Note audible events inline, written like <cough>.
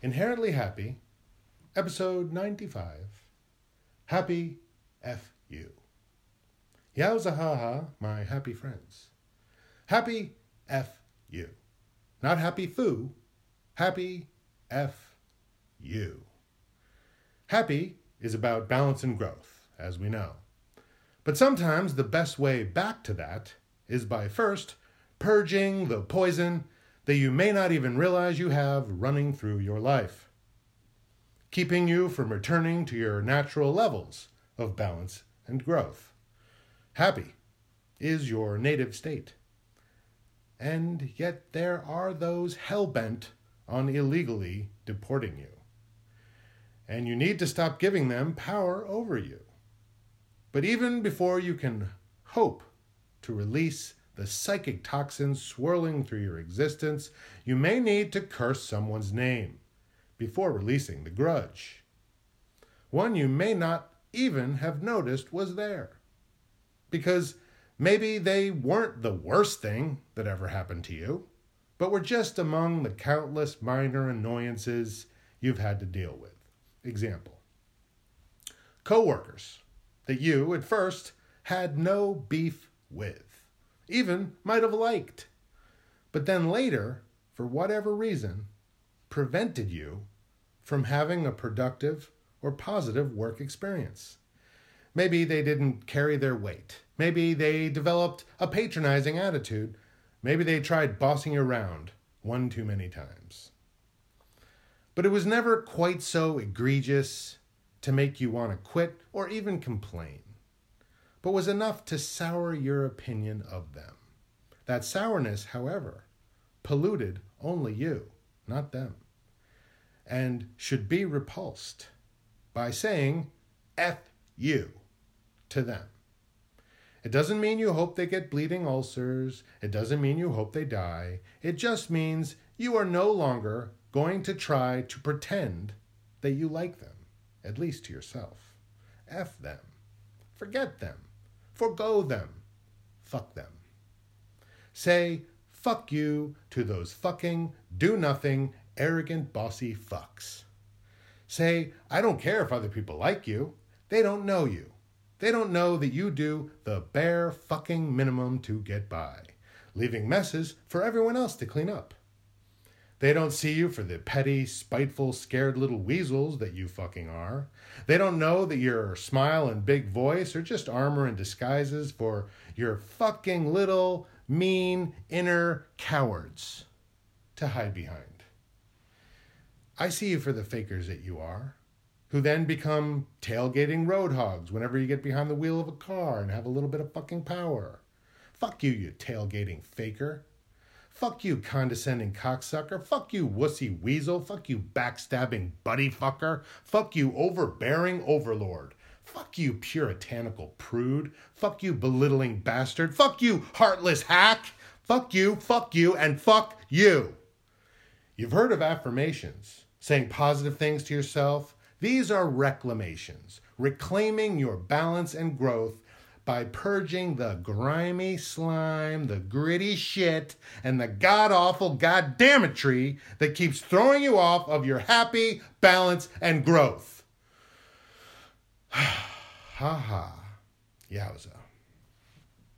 Inherently Happy, episode 95. Happy F you. Yowza ha ha, my happy friends. Happy F you. Not happy foo, happy F you. Happy is about balance and growth, as we know. But sometimes the best way back to that is by first purging the poison that you may not even realize you have running through your life, keeping you from returning to your natural levels of balance and growth. Happy is your native state. And yet there are those hell bent on illegally deporting you. And you need to stop giving them power over you. But even before you can hope to release the psychic toxins swirling through your existence, you may need to curse someone's name before releasing the grudge. One you may not even have noticed was there. Because maybe they weren't the worst thing that ever happened to you, but were just among the countless minor annoyances you've had to deal with. Example Coworkers that you, at first, had no beef with even might have liked, but then later, for whatever reason, prevented you from having a productive or positive work experience. Maybe they didn't carry their weight. Maybe they developed a patronizing attitude. Maybe they tried bossing you around one too many times. But it was never quite so egregious to make you want to quit or even complain but was enough to sour your opinion of them. That sourness, however, polluted only you, not them, and should be repulsed by saying F you to them. It doesn't mean you hope they get bleeding ulcers. It doesn't mean you hope they die. It just means you are no longer going to try to pretend that you like them, at least to yourself. F them. Forget them. Forgo them. Fuck them. Say fuck you to those fucking, do nothing, arrogant, bossy fucks. Say, I don't care if other people like you. They don't know you. They don't know that you do the bare fucking minimum to get by, leaving messes for everyone else to clean up. They don't see you for the petty, spiteful, scared little weasels that you fucking are. They don't know that your smile and big voice are just armor and disguises for your fucking little, mean, inner cowards to hide behind. I see you for the fakers that you are, who then become tailgating road hogs whenever you get behind the wheel of a car and have a little bit of fucking power. Fuck you, you tailgating faker. Fuck you, condescending cocksucker. Fuck you, wussy weasel. Fuck you, backstabbing buddy fucker. Fuck you, overbearing overlord. Fuck you, puritanical prude. Fuck you, belittling bastard. Fuck you, heartless hack. Fuck you, fuck you, and fuck you. You've heard of affirmations, saying positive things to yourself. These are reclamations, reclaiming your balance and growth by purging the grimy slime, the gritty shit, and the god awful goddamitry that keeps throwing you off of your happy balance and growth. <sighs> ha ha. Yowza.